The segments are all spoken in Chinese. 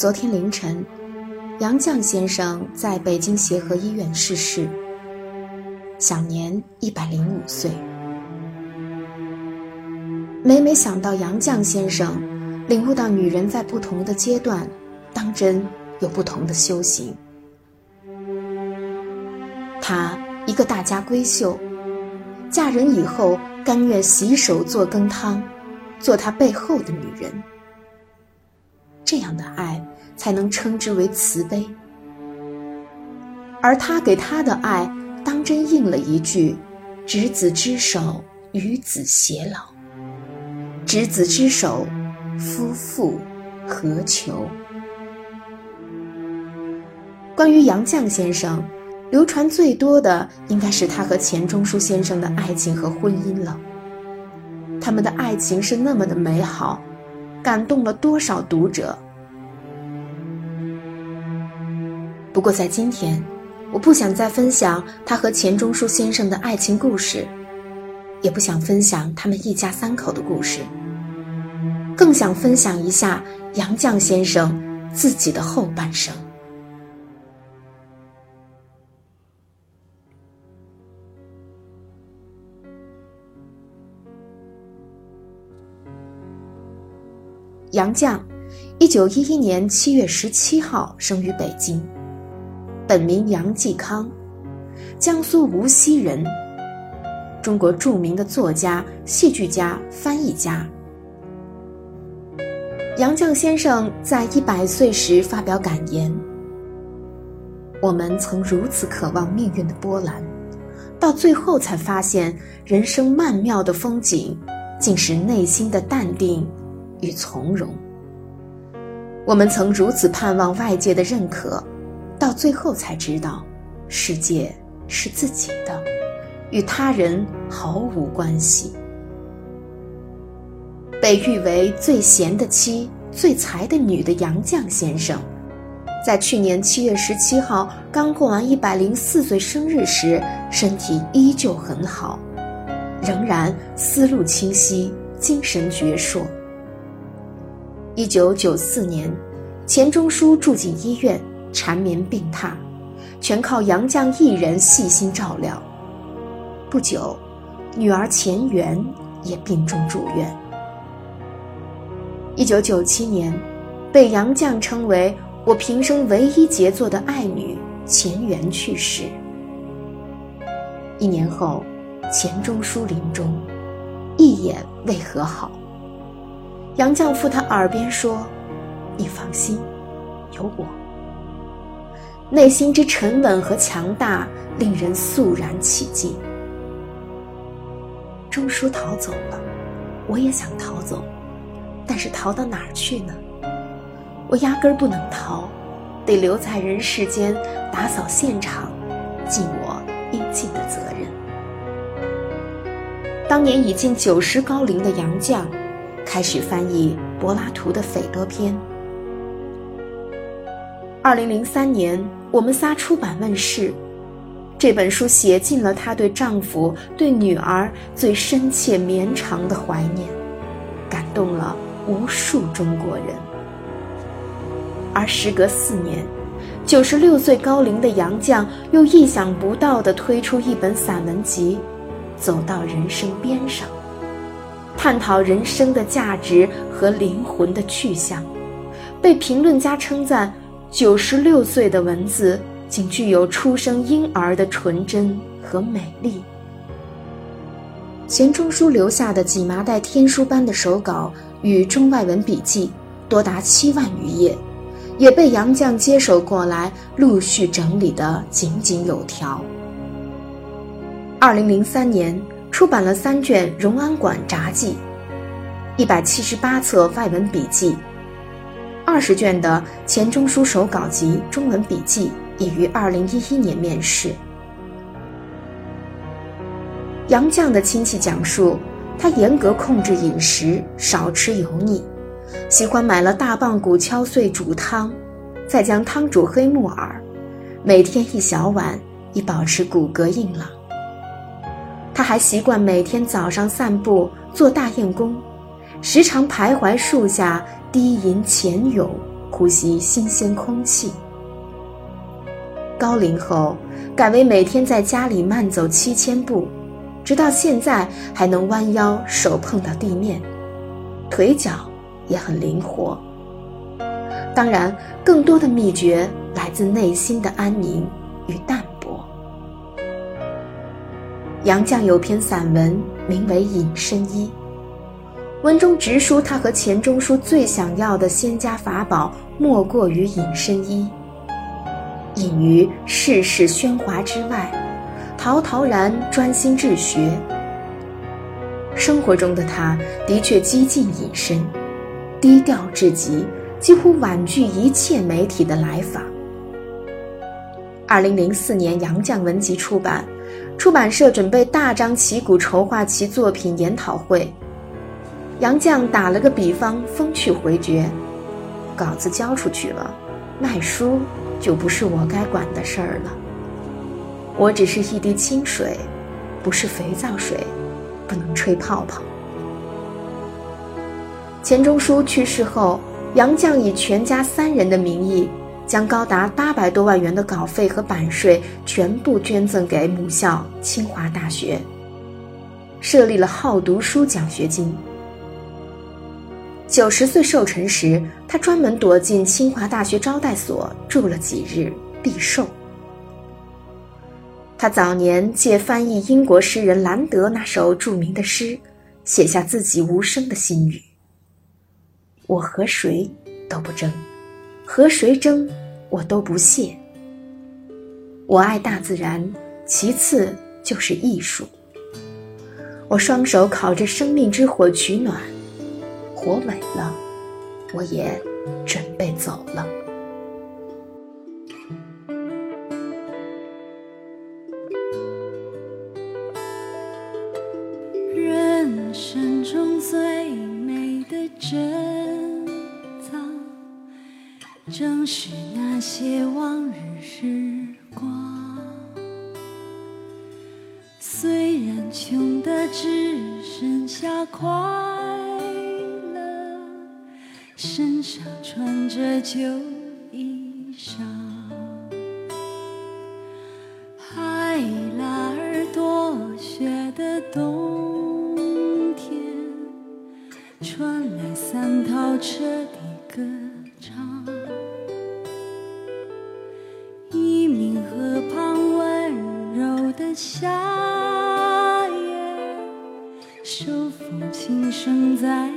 昨天凌晨，杨绛先生在北京协和医院逝世，享年一百零五岁。每每想到杨绛先生，领悟到女人在不同的阶段，当真有不同的修行。她一个大家闺秀，嫁人以后甘愿洗手做羹汤，做他背后的女人。这样的爱才能称之为慈悲，而他给她的爱，当真应了一句：“执子之手，与子偕老。”执子之手，夫妇何求？关于杨绛先生，流传最多的应该是他和钱钟书先生的爱情和婚姻了。他们的爱情是那么的美好。感动了多少读者？不过在今天，我不想再分享他和钱钟书先生的爱情故事，也不想分享他们一家三口的故事，更想分享一下杨绛先生自己的后半生。杨绛，一九一一年七月十七号生于北京，本名杨继康，江苏无锡人，中国著名的作家、戏剧家、翻译家。杨绛先生在一百岁时发表感言：“我们曾如此渴望命运的波澜，到最后才发现，人生曼妙的风景，竟是内心的淡定。”与从容。我们曾如此盼望外界的认可，到最后才知道，世界是自己的，与他人毫无关系。被誉为最贤的妻、最才的女的杨绛先生，在去年七月十七号刚过完一百零四岁生日时，身体依旧很好，仍然思路清晰，精神矍铄。一九九四年，钱钟书住进医院，缠绵病榻，全靠杨绛一人细心照料。不久，女儿钱媛也病重住院。一九九七年，被杨绛称为“我平生唯一杰作的爱女”钱媛去世。一年后，钱钟书临终，一眼未和好。杨绛附他耳边说：“你放心，有我。”内心之沉稳和强大，令人肃然起敬。钟书逃走了，我也想逃走，但是逃到哪儿去呢？我压根儿不能逃，得留在人世间打扫现场，尽我应尽的责任。当年已近九十高龄的杨绛。开始翻译柏拉图的《斐多篇》。二零零三年，我们仨出版问世，这本书写尽了她对丈夫、对女儿最深切绵长的怀念，感动了无数中国人。而时隔四年，九十六岁高龄的杨绛又意想不到地推出一本散文集，《走到人生边上》。探讨人生的价值和灵魂的去向，被评论家称赞，九十六岁的文字仅具有出生婴儿的纯真和美丽。钱钟书留下的几麻袋天书般的手稿与中外文笔记，多达七万余页，也被杨绛接手过来，陆续整理得井井有条。二零零三年。出版了三卷《荣安馆札记》，一百七十八册外文笔记，二十卷的钱钟书手稿集中文笔记，已于二零一一年面世。杨绛的亲戚讲述，他严格控制饮食，少吃油腻，喜欢买了大棒骨敲碎煮汤，再将汤煮黑木耳，每天一小碗，以保持骨骼硬朗。他还习惯每天早上散步，做大雁功，时常徘徊树下低吟浅咏，呼吸新鲜空气。高龄后改为每天在家里慢走七千步，直到现在还能弯腰手碰到地面，腿脚也很灵活。当然，更多的秘诀来自内心的安宁与淡泊。杨绛有篇散文名为《隐身衣》。文中直抒他和钱钟书最想要的仙家法宝，莫过于隐身衣。隐于世事喧哗之外，陶陶然专心治学。生活中的他的确几近隐身，低调至极，几乎婉拒一切媒体的来访。二零零四年，杨绛文集出版，出版社准备大张旗鼓筹划其作品研讨会。杨绛打了个比方，风趣回绝：“稿子交出去了，卖书就不是我该管的事儿了。我只是一滴清水，不是肥皂水，不能吹泡泡。”钱钟书去世后，杨绛以全家三人的名义，将高达八百多万元的稿费和版税全部捐赠给母校清华大学，设立了好读书奖学金。九十岁寿辰时，他专门躲进清华大学招待所住了几日避寿。他早年借翻译英国诗人兰德那首著名的诗，写下自己无声的心语：“我和谁都不争，和谁争我都不屑。我爱大自然，其次就是艺术。我双手烤着生命之火取暖。”火萎了，我也准备走了。人生中最美的珍藏，正是那些往日时光。虽然穷的只剩下快。身上穿着旧衣裳，海拉尔多雪的冬天，传来三套车的歌唱。一名河畔温柔的夏夜，手风琴声在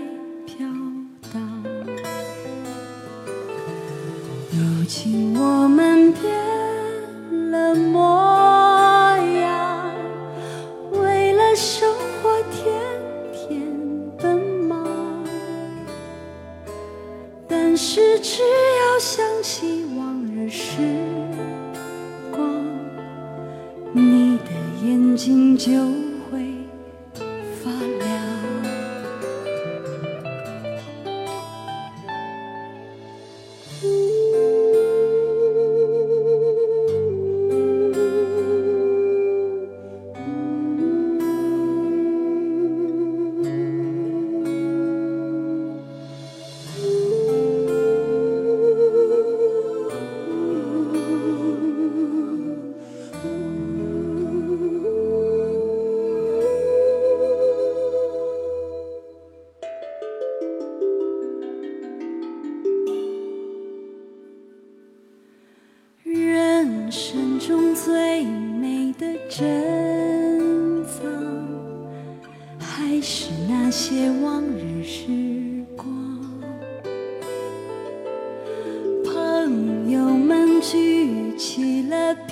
如今我们变了模样，为了生活天天奔忙。但是只要想起往日时光，你的眼睛就。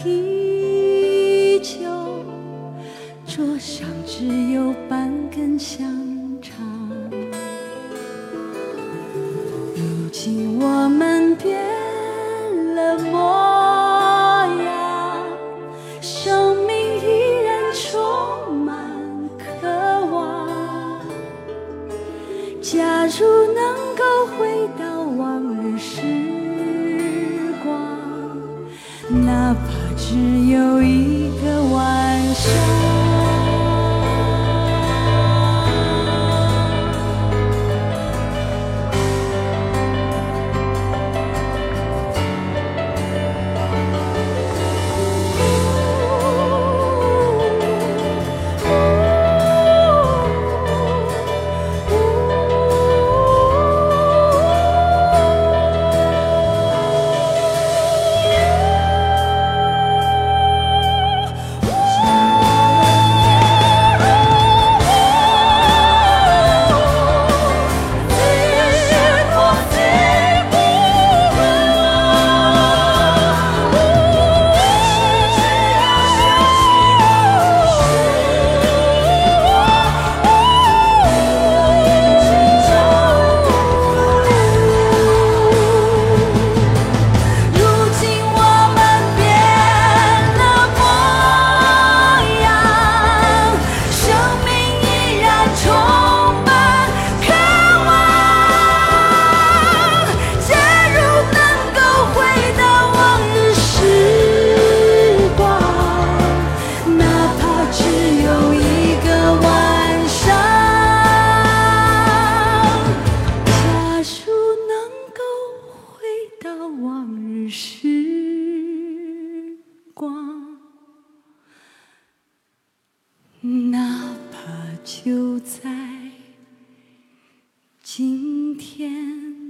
啤酒桌上只有半根香肠。如今我们变了模样，生命依然充满渴望。假如那。就在今天。